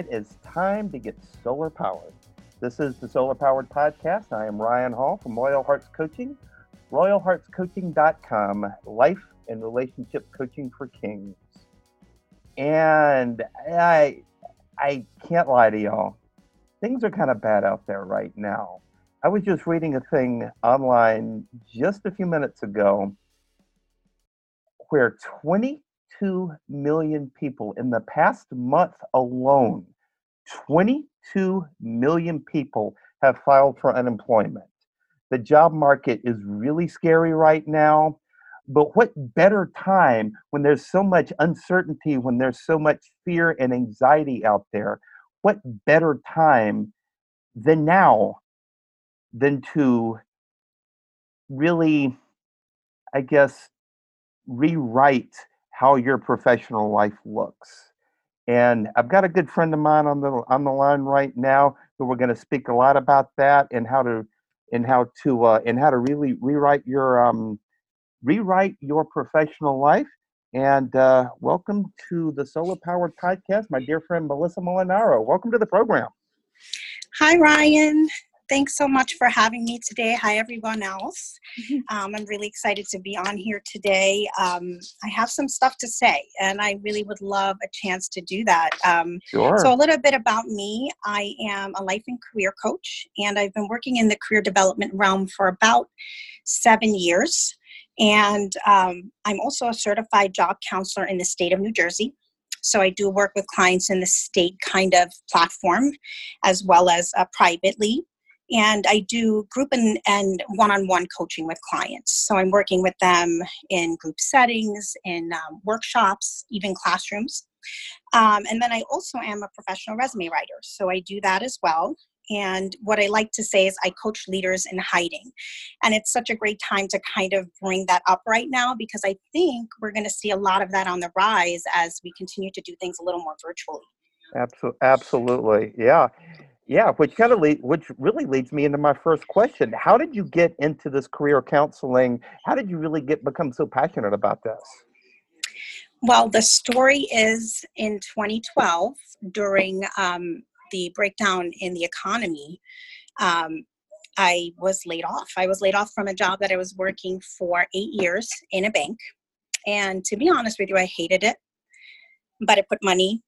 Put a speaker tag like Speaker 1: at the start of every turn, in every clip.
Speaker 1: it is time to get solar powered. This is the Soul-R Powered Podcast. I am Ryan Hall from Royal Hearts Coaching, royalheartscoaching.com, life and relationship coaching for kings. And I I can't lie to y'all. Things are kind of bad out there right now. I was just reading a thing online just a few minutes ago where 22 million people in the past month alone, 22 million people have filed for unemployment. The job market is really scary right now. But what better time when there's so much uncertainty, when there's so much fear and anxiety out there? What better time than now than to really, I guess, rewrite how your professional life looks. And I've got a good friend of mine on the on the line right now who we're going to speak a lot about that and how to and how to uh, and how to really rewrite your um, rewrite your professional life. And uh, welcome to the Soul-R Powered Podcast, my dear friend Melissa Molinero. Welcome to the program.
Speaker 2: Hi, Ryan thanks so much for having me today. Hi, everyone else. Um, I'm really excited to be on here today. Um, I have some stuff to say, and I really would love a chance to do that. Um,
Speaker 1: sure.
Speaker 2: So, a little bit about me I am a life and career coach, and I've been working in the career development realm for about seven years. And um, I'm also a certified job counselor in the state of New Jersey. So I do work with clients in the state kind of platform as well as uh, privately and I do group and, and one-on-one coaching with clients. So I'm working with them in group settings, in um, workshops, even classrooms. Um, and then I also am a professional resume writer, so I do that as well. And what I like to say is, I coach leaders in hiding. And it's such a great time to kind of bring that up right now because I think we're going to see a lot of that on the rise as we continue to do things a little more virtually.
Speaker 1: Absolutely. Absolutely. Yeah. Yeah, which kind of lead, which really leads me into my first question. How did you get into this career counseling? How did you really get become so passionate about this?
Speaker 2: Well, the story is in 2012 during um, the breakdown in the economy. Um, I was laid off. I was laid off from a job that I was working for eight years in a bank. And to be honest with you, I hated it, but it put money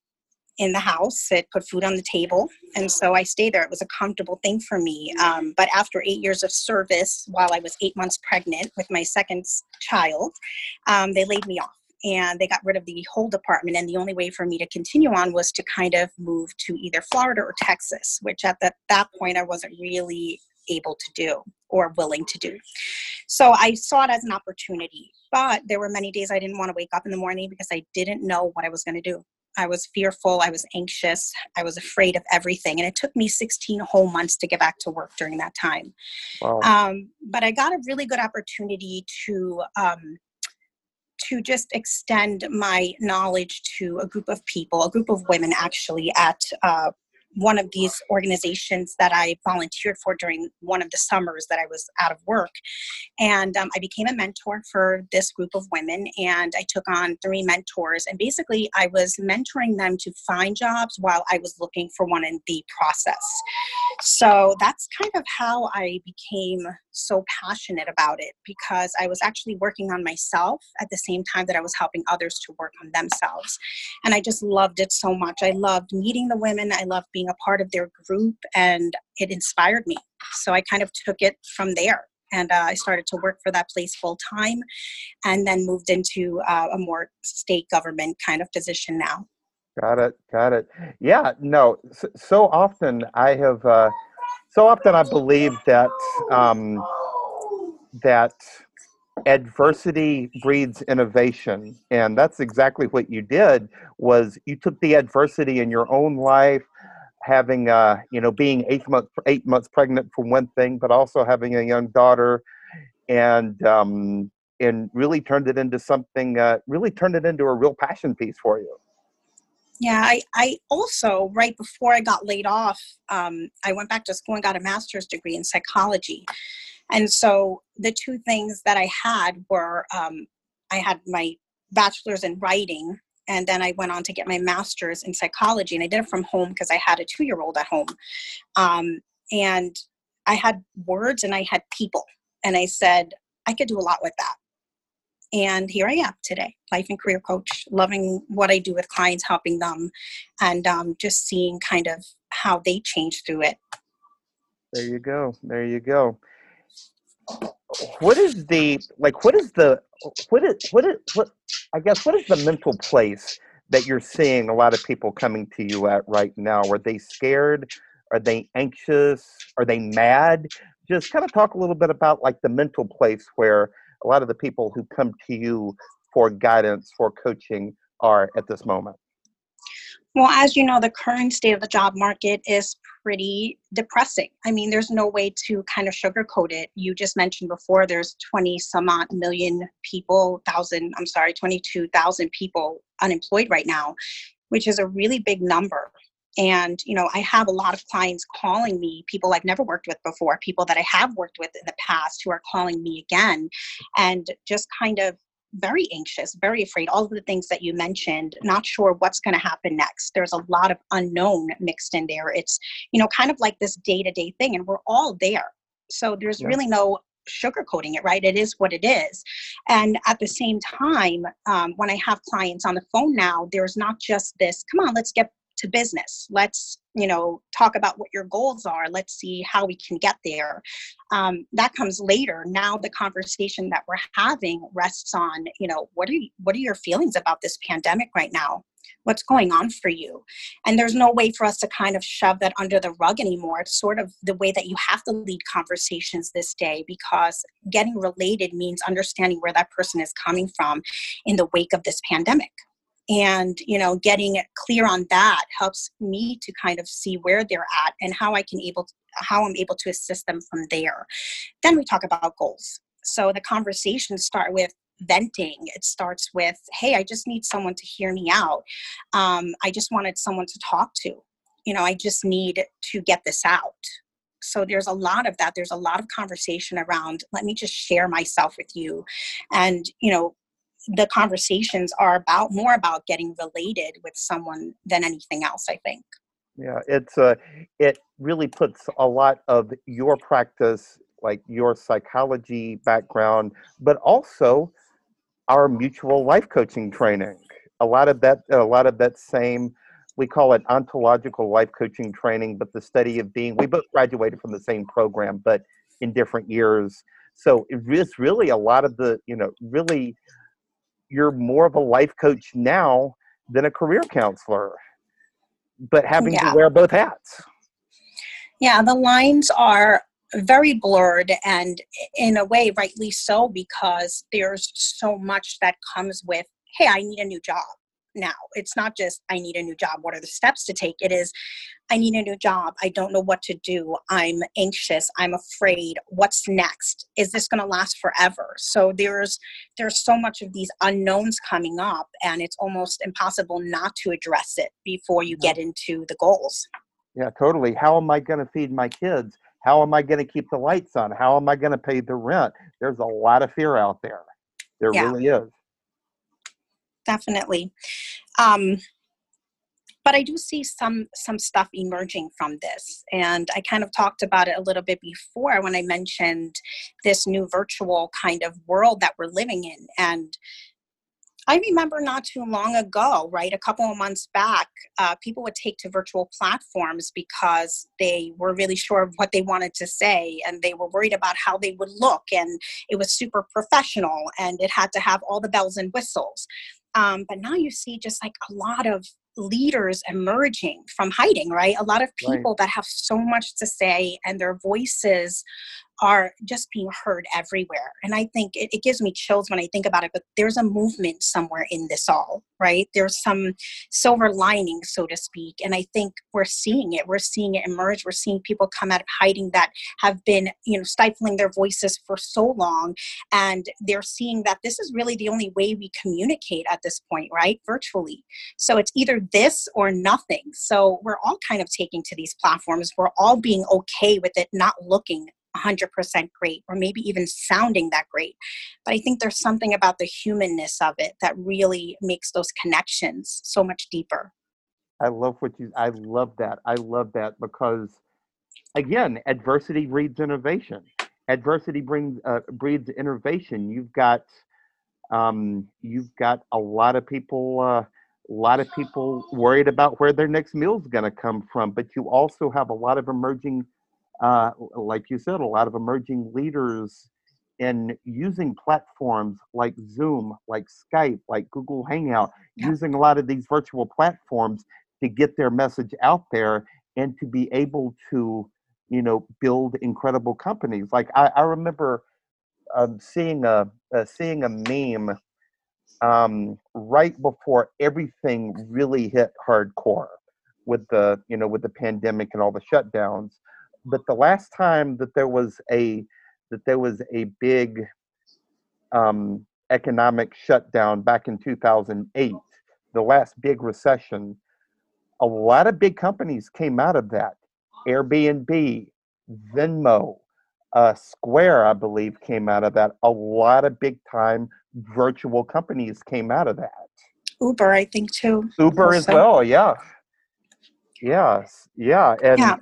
Speaker 2: in the house. It put food on the table. And so I stayed there. It was a comfortable thing for me. Um, but after eight years of service, while I was eight months pregnant with my second child, um, they laid me off and they got rid of the whole department. And the only way for me to continue on was to kind of move to either Florida or Texas, which at that, that point I wasn't really able to do or willing to do. So I saw it as an opportunity. But there were many days I didn't want to wake up in the morning because I didn't know what I was going to do. I was fearful, I was anxious, I was afraid of everything. And it took me 16 whole months to get back to work during that time. Wow. Um, but I got a really good opportunity to. Um, to just extend my knowledge to a group of people, a group of women actually at uh, one of these organizations that I volunteered for during one of the summers that I was out of work. And um, I became a mentor for this group of women, and I took on three mentors. And basically, I was mentoring them to find jobs while I was looking for one in the process. So that's kind of how I became so passionate about it because I was actually working on myself at the same time that I was helping others to work on themselves. And I just loved it so much. I loved meeting the women, I loved being a part of their group, and it inspired me. So I kind of took it from there. And uh, I started to work for that place full time and then moved into uh, a more state government kind of position now.
Speaker 1: Got it. Got it. Yeah. No. So, so often I have. Uh, so often I believe that um, that adversity breeds innovation, and that's exactly what you did. Was you took the adversity in your own life, having uh, you know being eight months eight months pregnant for one thing, but also having a young daughter, and um, and really turned it into something. Uh, really turned it into a real passion piece for you.
Speaker 2: Yeah, I, I also, right before I got laid off, um, I went back to school and got a master's degree in psychology. And so the two things that I had were um, I had my bachelor's in writing and then I went on to get my master's in psychology, and I did it from home because I had a two year old at home. Um, and I had words and I had people, and I said, I could do a lot with that. And here I am today, life and career coach, loving what I do with clients, helping them, and um, just seeing kind of how they change through it.
Speaker 1: There you go. There you go. What is the like? What is the what is what is what? I guess what is the mental place that you're seeing a lot of people coming to you at right now? Are they scared? Are they anxious? Are they mad? Just kind of talk a little bit about like the mental place where a lot of the people who come to you for guidance, for coaching are at this moment.
Speaker 2: Well, as you know, the current state of the job market is pretty depressing. I mean, there's no way to kind of sugarcoat it. You just mentioned before there's 20 some odd million people, thousand, I'm sorry, 22,000 people unemployed right now, which is a really big number. And, you know, I have a lot of clients calling me, people I've never worked with before, people that I have worked with in the past who are calling me again and just kind of very anxious, very afraid, all of the things that you mentioned, not sure what's going to happen next. There's a lot of unknown mixed in there. It's, you know, kind of like this day to day thing, and we're all there. So there's yeah. really no sugarcoating it, right? It is what it is. And at the same time, um, when I have clients on the phone now, there's not just this, come on, let's get to business. Let's you know talk about what your goals are. Let's see how we can get there. Um, that comes later. Now the conversation that we're having rests on you know what are you, what are your feelings about this pandemic right now? What's going on for you? And there's no way for us to kind of shove that under the rug anymore. It's sort of the way that you have to lead conversations this day because getting related means understanding where that person is coming from in the wake of this pandemic and you know getting clear on that helps me to kind of see where they're at and how i can able to, how i'm able to assist them from there. Then we talk about goals. So the conversations start with venting. It starts with hey i just need someone to hear me out. Um, i just wanted someone to talk to. You know i just need to get this out. So there's a lot of that. There's a lot of conversation around let me just share myself with you. And you know the conversations are about more about getting related with someone than anything else i think.
Speaker 1: Yeah it's uh it really puts a lot of your practice like your psychology background but also our mutual life coaching training. A lot of that a lot of that same we call it ontological life coaching training but the study of being we both graduated from the same program but in different years. So it's really a lot of the you know really you're more of a life coach now than a career counselor, but having yeah. to wear both hats.
Speaker 2: Yeah, the lines are very blurred and in a way rightly so because there's so much that comes with hey i need a new job now. It's not just, I need a new job. What are the steps to take? It is, I need a new job. I don't know what to do. I'm anxious. I'm afraid. What's next? Is this going to last forever? So there's, there's so much of these unknowns coming up and it's almost impossible not to address it before you get into the goals.
Speaker 1: Yeah, totally. How am I going to feed my kids? How am I going to keep the lights on? How am I going to pay the rent? There's a lot of fear out there. There yeah. really is
Speaker 2: definitely. Um, but I do see some some stuff emerging from this, and I kind of talked about it a little bit before when I mentioned this new virtual kind of world that we're living in, and I remember not too long ago, right, a couple of months back, uh, people would take to virtual platforms because they were really sure of what they wanted to say and they were worried about how they would look. And it was super professional and it had to have all the bells and whistles. Um, but now you see just like a lot of leaders emerging from hiding, right? A lot of people right. that have so much to say and their voices are just being heard everywhere. And I think it, it, gives me chills when I think about it, but there's a movement somewhere in this all, right? There's some silver lining, so to speak. And I think we're seeing it. We're seeing it emerge. We're seeing people come out of hiding that have been, you know, stifling their voices for so long. And they're seeing that this is really the only way we communicate at this point, right? Virtually. So it's either this or nothing. So we're all kind of taking to these platforms. We're all being okay with it not looking 100% great or maybe even sounding that great but i think there's something about the humanness of it that really makes those connections so much deeper.
Speaker 1: I love what you i love that i love that because again adversity breeds innovation. Adversity brings uh, breeds innovation. You've got um, you've got a lot of people uh, a lot of people worried about where their next meal is going to come from but you also have a lot of emerging uh, like you said, a lot of emerging leaders in using platforms like Zoom, like Skype, like Google Hangout, yeah. using a lot of these virtual platforms to get their message out there and to be able to, you know, build incredible companies. Like I, I remember um, seeing a uh, seeing a meme um, right before everything really hit hardcore with the you know with the pandemic and all the shutdowns but the last time that there was a that there was a big um, economic shutdown back in 2008, the last big recession, a lot of big companies came out of that. Airbnb, Venmo, uh, Square, I believe, came out of that. A lot of big time virtual companies came out of that.
Speaker 2: Uber, I think too.
Speaker 1: Uber also. as well, yeah. Yes, yeah, and yeah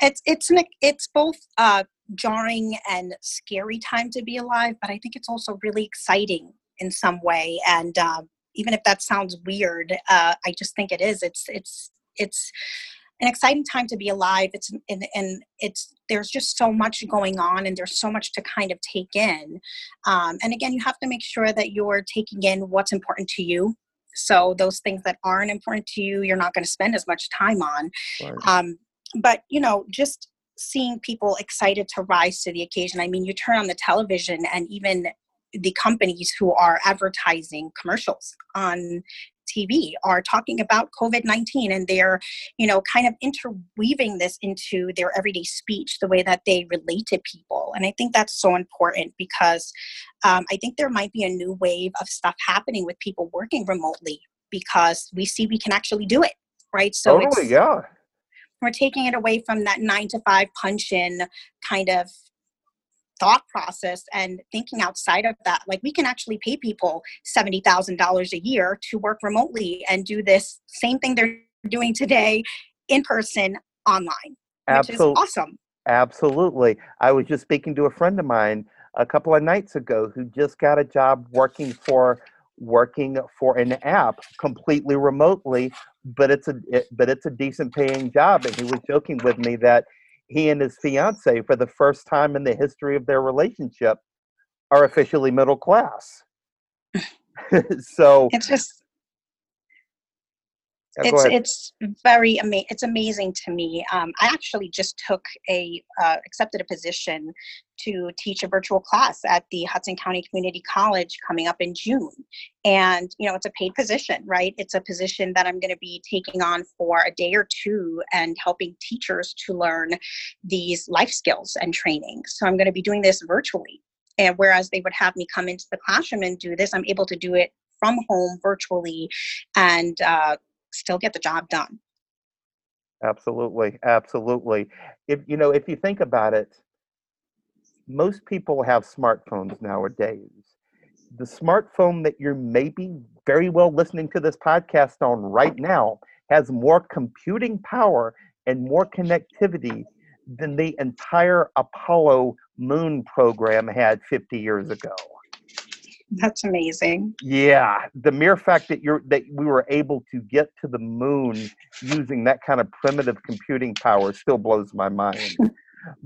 Speaker 2: it's it's an, it's both uh, jarring and scary time to be alive, but I think it's also really exciting in some way. And uh, even if that sounds weird, uh, I just think it is. It's it's it's an exciting time to be alive. It's and, and it's there's just so much going on, and there's so much to kind of take in. Um, and again, you have to make sure that you're taking in what's important to you. So those things that aren't important to you, you're not going to spend as much time on. Right. Um, but you know just seeing people excited to rise to the occasion i mean you turn on the television and even the companies who are advertising commercials on TV are talking about COVID-19 and they're, you know, kind of interweaving this into their everyday speech, the way that they relate to people. And I think that's so important because um, I think there might be a new wave of stuff happening with people working remotely because we see we can actually do it, right?
Speaker 1: So totally, yeah
Speaker 2: we're taking it away from that nine to five punch in kind of thought process and thinking outside of that like we can actually pay people $70,000 a year to work remotely and do this same thing they're doing today in person online Absolutely. which is awesome
Speaker 1: absolutely i was just speaking to a friend of mine a couple of nights ago who just got a job working for working for an app completely remotely but it's a it, but it's a decent paying job. And he was joking with me that he and his fiance for the first time in the history of their relationship are officially middle class. So
Speaker 2: it's just it's it's very amazing. It's amazing to me. Um, I actually just took a uh, accepted a position to teach a virtual class at the Hudson County Community College coming up in June, and you know it's a paid position, right? It's a position that I'm going to be taking on for a day or two and helping teachers to learn these life skills and training. So I'm going to be doing this virtually, and whereas they would have me come into the classroom and do this, I'm able to do it from home virtually and uh, still get the job done.
Speaker 1: Absolutely, absolutely. If you know, if you think about it, most people have smartphones nowadays. The smartphone that you're maybe very well listening to this podcast on right now has more computing power and more connectivity than the entire Apollo moon program had 50 years ago.
Speaker 2: That's amazing.
Speaker 1: Yeah, the mere fact that you're that we were able to get to the moon using that kind of primitive computing power still blows my mind.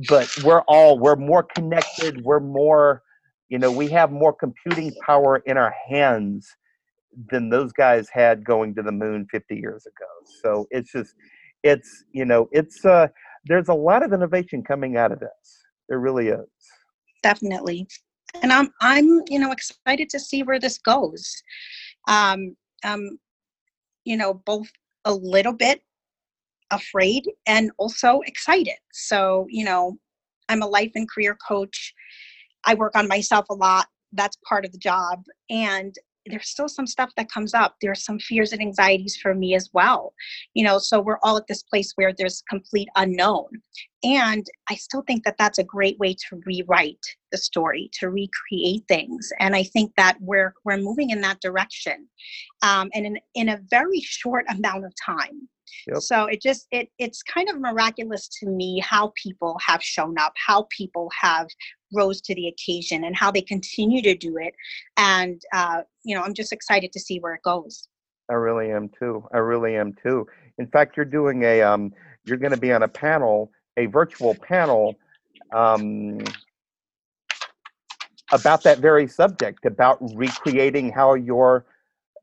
Speaker 1: but we're all we're more connected, we're more you know, we have more computing power in our hands than those guys had going to the moon 50 years ago. So it's just it's, you know, it's uh there's a lot of innovation coming out of this. There really is.
Speaker 2: Definitely and I'm I'm you know excited to see where this goes. Um, um, you know, both a little bit afraid and also excited. So you know, I'm a life and career coach. I work on myself a lot. That's part of the job, and there's still some stuff that comes up there's some fears and anxieties for me as well you know so we're all at this place where there's complete unknown and i still think that that's a great way to rewrite the story to recreate things and i think that we're we're moving in that direction um, and in, in a very short amount of time Yep. So it just it it's kind of miraculous to me how people have shown up, how people have rose to the occasion, and how they continue to do it. And uh, you know, I'm just excited to see where it goes.
Speaker 1: I really am too. I really am too. In fact, you're doing a um, you're going to be on a panel, a virtual panel. Um, about that very subject, about recreating how your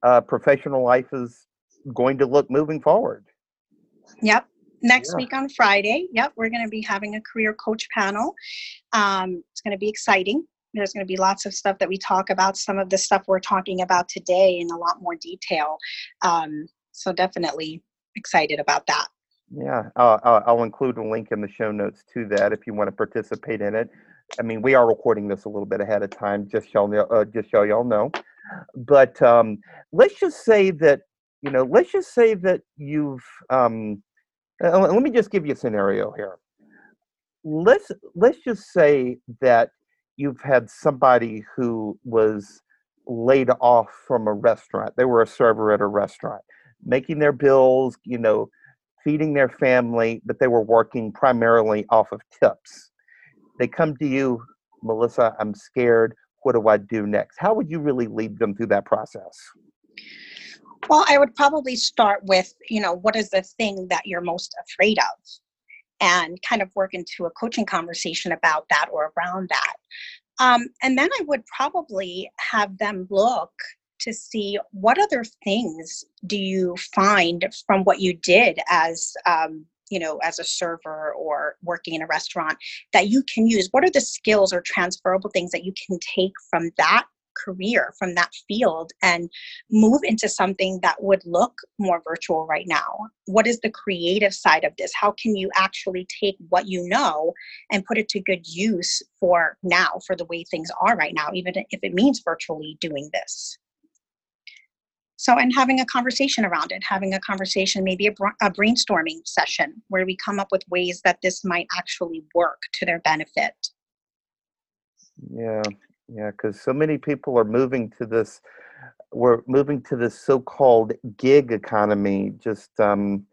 Speaker 1: uh, professional life is going to look moving forward.
Speaker 2: Yep. Next yeah. week on Friday, yep, we're going to be having a career coach panel. Um, it's going to be exciting. There's going to be lots of stuff that we talk about, some of the stuff we're talking about today in a lot more detail. Um, so, definitely excited about that.
Speaker 1: Yeah, uh, I'll include a link in the show notes to that if you want to participate in it. I mean, we are recording this a little bit ahead of time, just so uh, just so y'all know. But um, let's just say that you know, let's just say that you've. Um, uh, let me just give you a scenario here. Let's let's just say that you've had somebody who was laid off from a restaurant. They were a server at a restaurant, making their bills, you know, feeding their family, but they were working primarily off of tips. They come to you, Melissa, I'm scared. What do I do next? How would you really lead them through that process?
Speaker 2: Well, I would probably start with, you know, what is the thing that you're most afraid of? And kind of work into a coaching conversation about that or around that. Um, and then I would probably have them look to see what other things do you find from what you did as um, you know as a server or working in a restaurant that you can use what are the skills or transferable things that you can take from that career from that field and move into something that would look more virtual right now? What is the creative side of this? How can you actually take what you know and put it to good use for now, for the way things are right now, even if it means virtually doing this? So, and having a conversation around it, having a conversation, maybe a, a, brainstorming session where we come up with ways that this might actually work to their benefit.
Speaker 1: Yeah, yeah, because so many people are moving to this. We're moving to this so-called gig economy. Just um,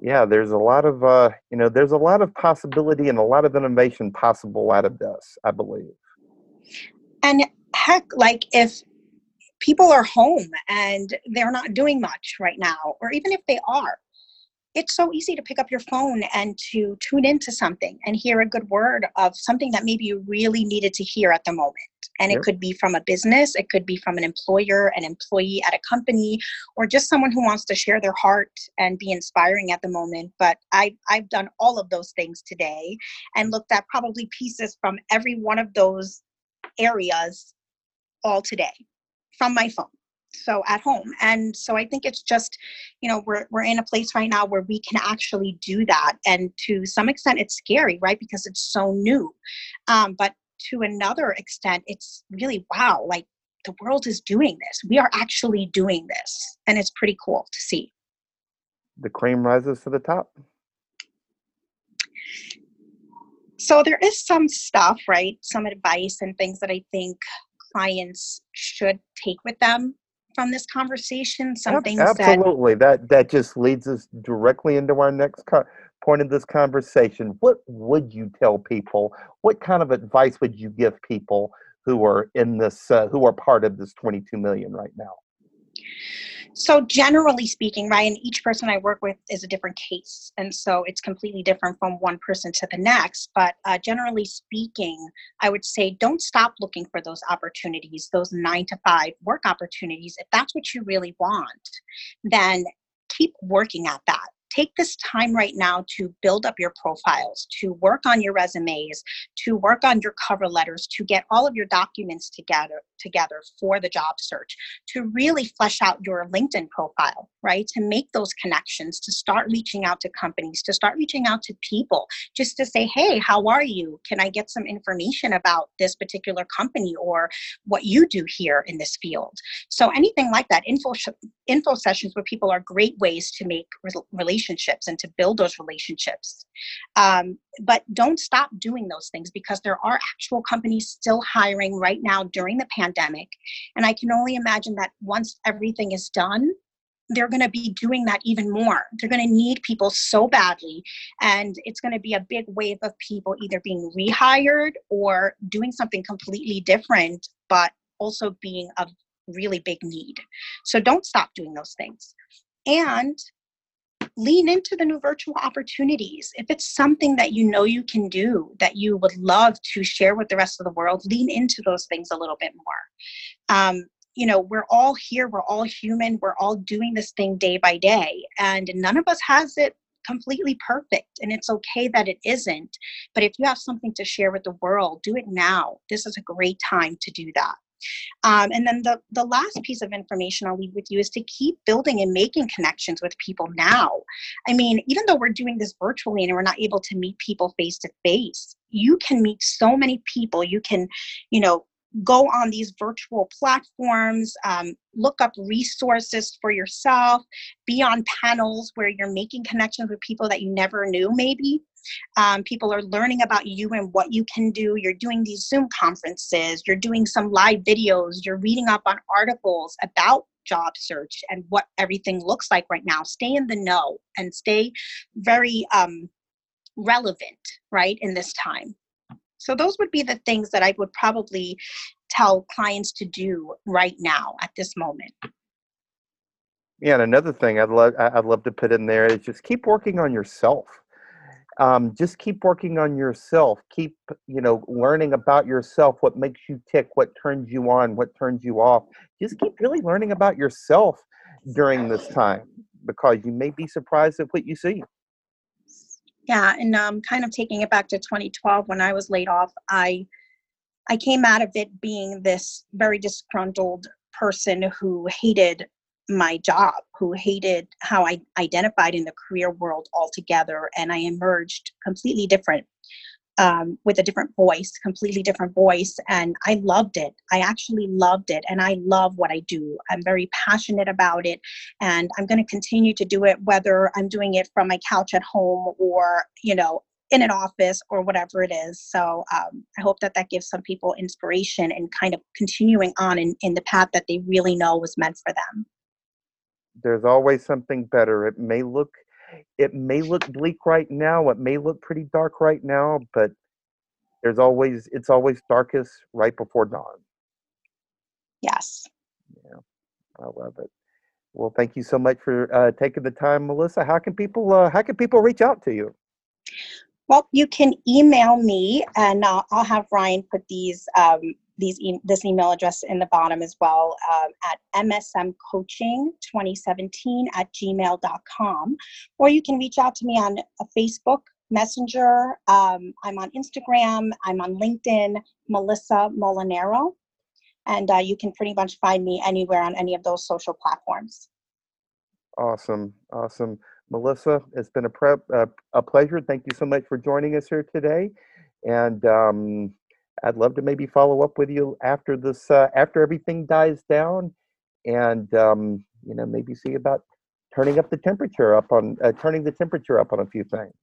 Speaker 1: yeah, there's a lot of uh, you know, there's a lot of possibility and a lot of innovation possible out of this. I believe.
Speaker 2: And heck, like if people are home and they're not doing much right now, or even if they are, it's so easy to pick up your phone and to tune into something and hear a good word of something that maybe you really needed to hear at the moment. And yep. it could be from a business, it could be from an employer, an employee at a company, or just someone who wants to share their heart and be inspiring at the moment. But I, I've done all of those things today and looked at probably pieces from every one of those areas all today from my phone so at home. And so i think it's just you know we're, we're in a place right now where we can actually do that. And to some extent it's scary right? Because it's so new. Um, but to another extent it's really wow like the world is doing this. We are actually doing this. And it's pretty cool to see.
Speaker 1: The cream rises to the top.
Speaker 2: So there is some stuff right? Some advice and things that i think clients should take with them from this conversation? Some things
Speaker 1: absolutely. That, that that just leads us directly into our next co- point of this conversation. What would you tell people? What kind of advice would you give people who are in this, uh, who are part of this 22 million right now?
Speaker 2: So, generally speaking, Ryan, each person I work with is a different case. And so it's completely different from one person to the next. But uh, generally speaking, I would say don't stop looking for those opportunities, those nine to five work opportunities. If that's what you really want, then keep working at that take this time right now to build up your profiles, to work on your resumes, to work on your cover letters, to get all of your documents together together for the job search, to really flesh out your LinkedIn profile, right? To make those connections, to start reaching out to companies, to start reaching out to people, just to say, hey, how are you? Can I get some information about this particular company or what you do here in this field? So anything like that, info info sessions with people are great ways to make relationships and to build those relationships. Um, but don't stop doing those things because there are actual companies still hiring right now during the pandemic. And I can only imagine that once everything is done, they're going to be doing that even more. They're going to need people so badly. And it's going to be a big wave of people either being rehired or doing something completely different, but also being a really big need. So don't stop doing those things. And lean into the new virtual opportunities. If it's something that you know you can do, that you would love to share with the rest of the world, lean into those things a little bit more. Um, you know, we're all here, we're all human, we're all doing this thing day by day, and none of us has it completely perfect and it's okay that it isn't but if you have something to share with the world do it now this is a great time to do that um, and then the, the last piece of information I'll leave with you is to keep building and making connections with people now. I mean, even though we're doing this virtually and we're not able to meet people face to face, you can meet so many people. You can, you know, go on these virtual platforms, um, look up resources for yourself, be on panels where you're making connections with people that you never knew, maybe. Um, people are learning about you and what you can do. You're doing these Zoom conferences, you're doing some live videos, you're reading up on articles about job search and what everything looks like right now. Stay in the know and stay very um, relevant, right, in this time. So, those would be the things that I would probably tell clients to do right now at this moment.
Speaker 1: Yeah, and another thing I'd love I'd love to put in there is just keep working on yourself um, just keep working on yourself. Keep you know learning about yourself what makes you tick what turns you on what turns you off. Just keep really learning about yourself during this time because you may be surprised at what you see.
Speaker 2: Yeah and um, kind of taking it back to 2012 when i was laid off i i came out of it being this very disgruntled person who hated my job, who hated how I identified in the career world altogether. And I emerged completely different um, with a different voice, completely different voice. And I loved it. I actually loved it. And I love what I do. I'm very passionate about it. And I'm going to continue to do it, whether I'm doing it from my couch at home or, you know, in an office or whatever it is. So um, I hope that that gives some people inspiration and kind of continuing on in, in the path that they really know was meant for them
Speaker 1: there's always something better. It may look it may look bleak right now, it may look pretty dark right now, but there's always it's always darkest right before dawn.
Speaker 2: Yes.
Speaker 1: Yeah. I love it. Well, thank you so much for uh, taking the time, Melissa. How can people uh, how can people reach out to you?
Speaker 2: Well, you can email me, and uh, I'll have Ryan put these um, these e- this email address in the bottom as well um, at msmcoaching2017 at gmail.com. Or you can reach out to me on a Facebook Messenger. Um, I'm on Instagram. I'm on LinkedIn, Melissa Molinero. And uh, you can pretty much find me anywhere on any of those social platforms.
Speaker 1: Awesome. Awesome. Melissa, it's been a, prep, uh, a pleasure. Thank you so much for joining us here today. And um, I'd love to maybe follow up with you after this, uh, after everything dies down, and um, you know maybe see about turning up the temperature up on uh, turning the temperature up on a few things.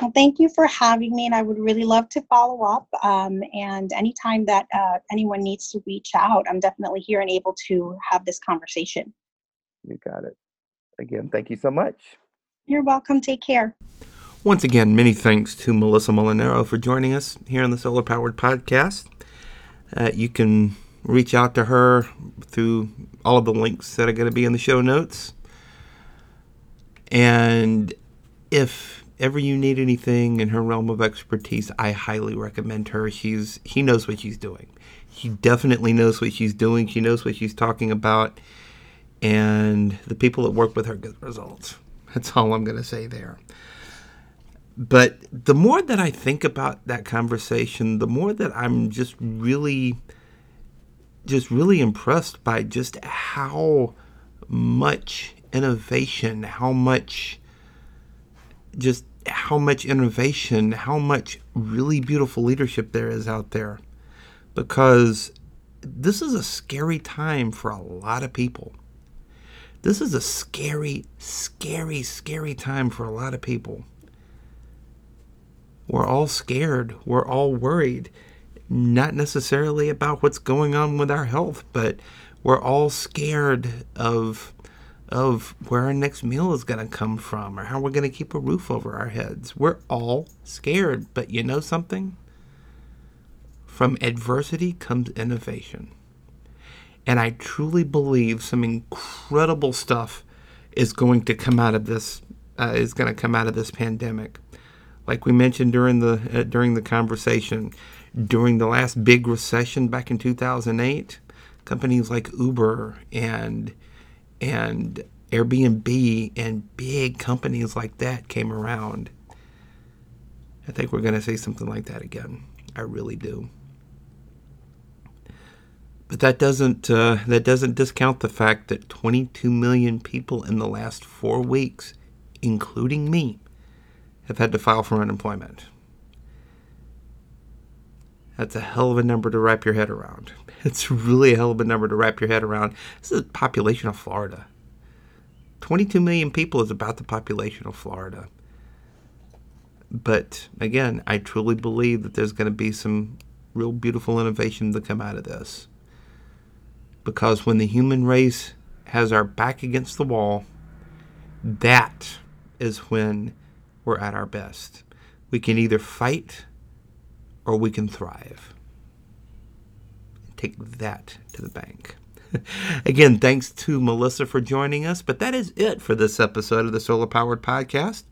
Speaker 2: Well, thank you for having me, and I would really love to follow up. Um, and anytime that uh, anyone needs to reach out, I'm definitely here and able to have this conversation.
Speaker 1: You got it. Again, thank you so much.
Speaker 2: You're welcome. Take care.
Speaker 3: Once again, many thanks to Melissa Molinero for joining us here on the Soul-R Powered Podcast. Uh, you can reach out to her through all of the links that are going to be in the show notes. And if ever you need anything in her realm of expertise, I highly recommend her. She's he knows what she's doing. She definitely knows what she's doing. She knows what she's talking about, and the people that work with her get results.
Speaker 1: That's all I'm going to say there. But the more that I think about that conversation, the more that I'm just really, just really impressed by just how much innovation, how much, just how much innovation, how much really beautiful leadership there is out there. Because this is a scary time for a lot of people. This is a scary, scary, scary time for a lot of people. We're all scared. We're all worried. Not necessarily about what's going on with our health, but we're all scared of of where our next meal is going to come from or how we're going to keep a roof over our heads. We're all scared, but you know something? From adversity comes innovation. And I truly believe some incredible stuff is going to come out of this uh, is going to come out of this pandemic. Like we mentioned during the uh, during the conversation, during the last big recession back in 2008, companies like Uber and and Airbnb and big companies like that came around. I think we're going to see something like that again. I really do. But that doesn't uh, that doesn't discount the fact that 22 million people in the last four weeks, including me, have had to file for unemployment. That's a hell of a number to wrap your head around. It's really a hell of a number to wrap your head around. This is the population of Florida. 22 million people is about the population of Florida. But again, I truly believe that there's going to be some real beautiful innovation to come out of this. Because when the human race has our back against the wall, that is when we're at our best. We can either fight or we can thrive. Take that to the bank. Again, thanks to Melissa for joining us, but that is it for this episode of the Soul-R Powered Podcast,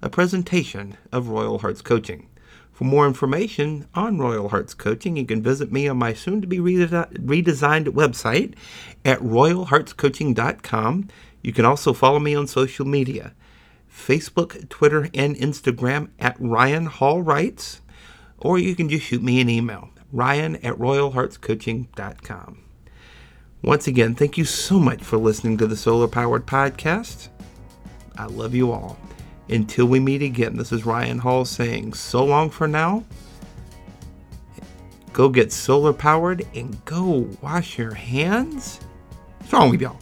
Speaker 1: a presentation of Royal Hearts Coaching. For more information on Royal Hearts Coaching, you can visit me on my soon to be redesigned website at royalheartscoaching.com. You can also follow me on social media Facebook, Twitter, and Instagram at Ryan Hall Writes, or you can just shoot me an email, ryan at royalheartscoaching.com. Once again, thank you so much for listening to the Soul-R Powered Podcast. I love you all. Until we meet again, this is Ryan Hall saying so long for now. Go get solar powered and go wash your hands. What's wrong with y'all?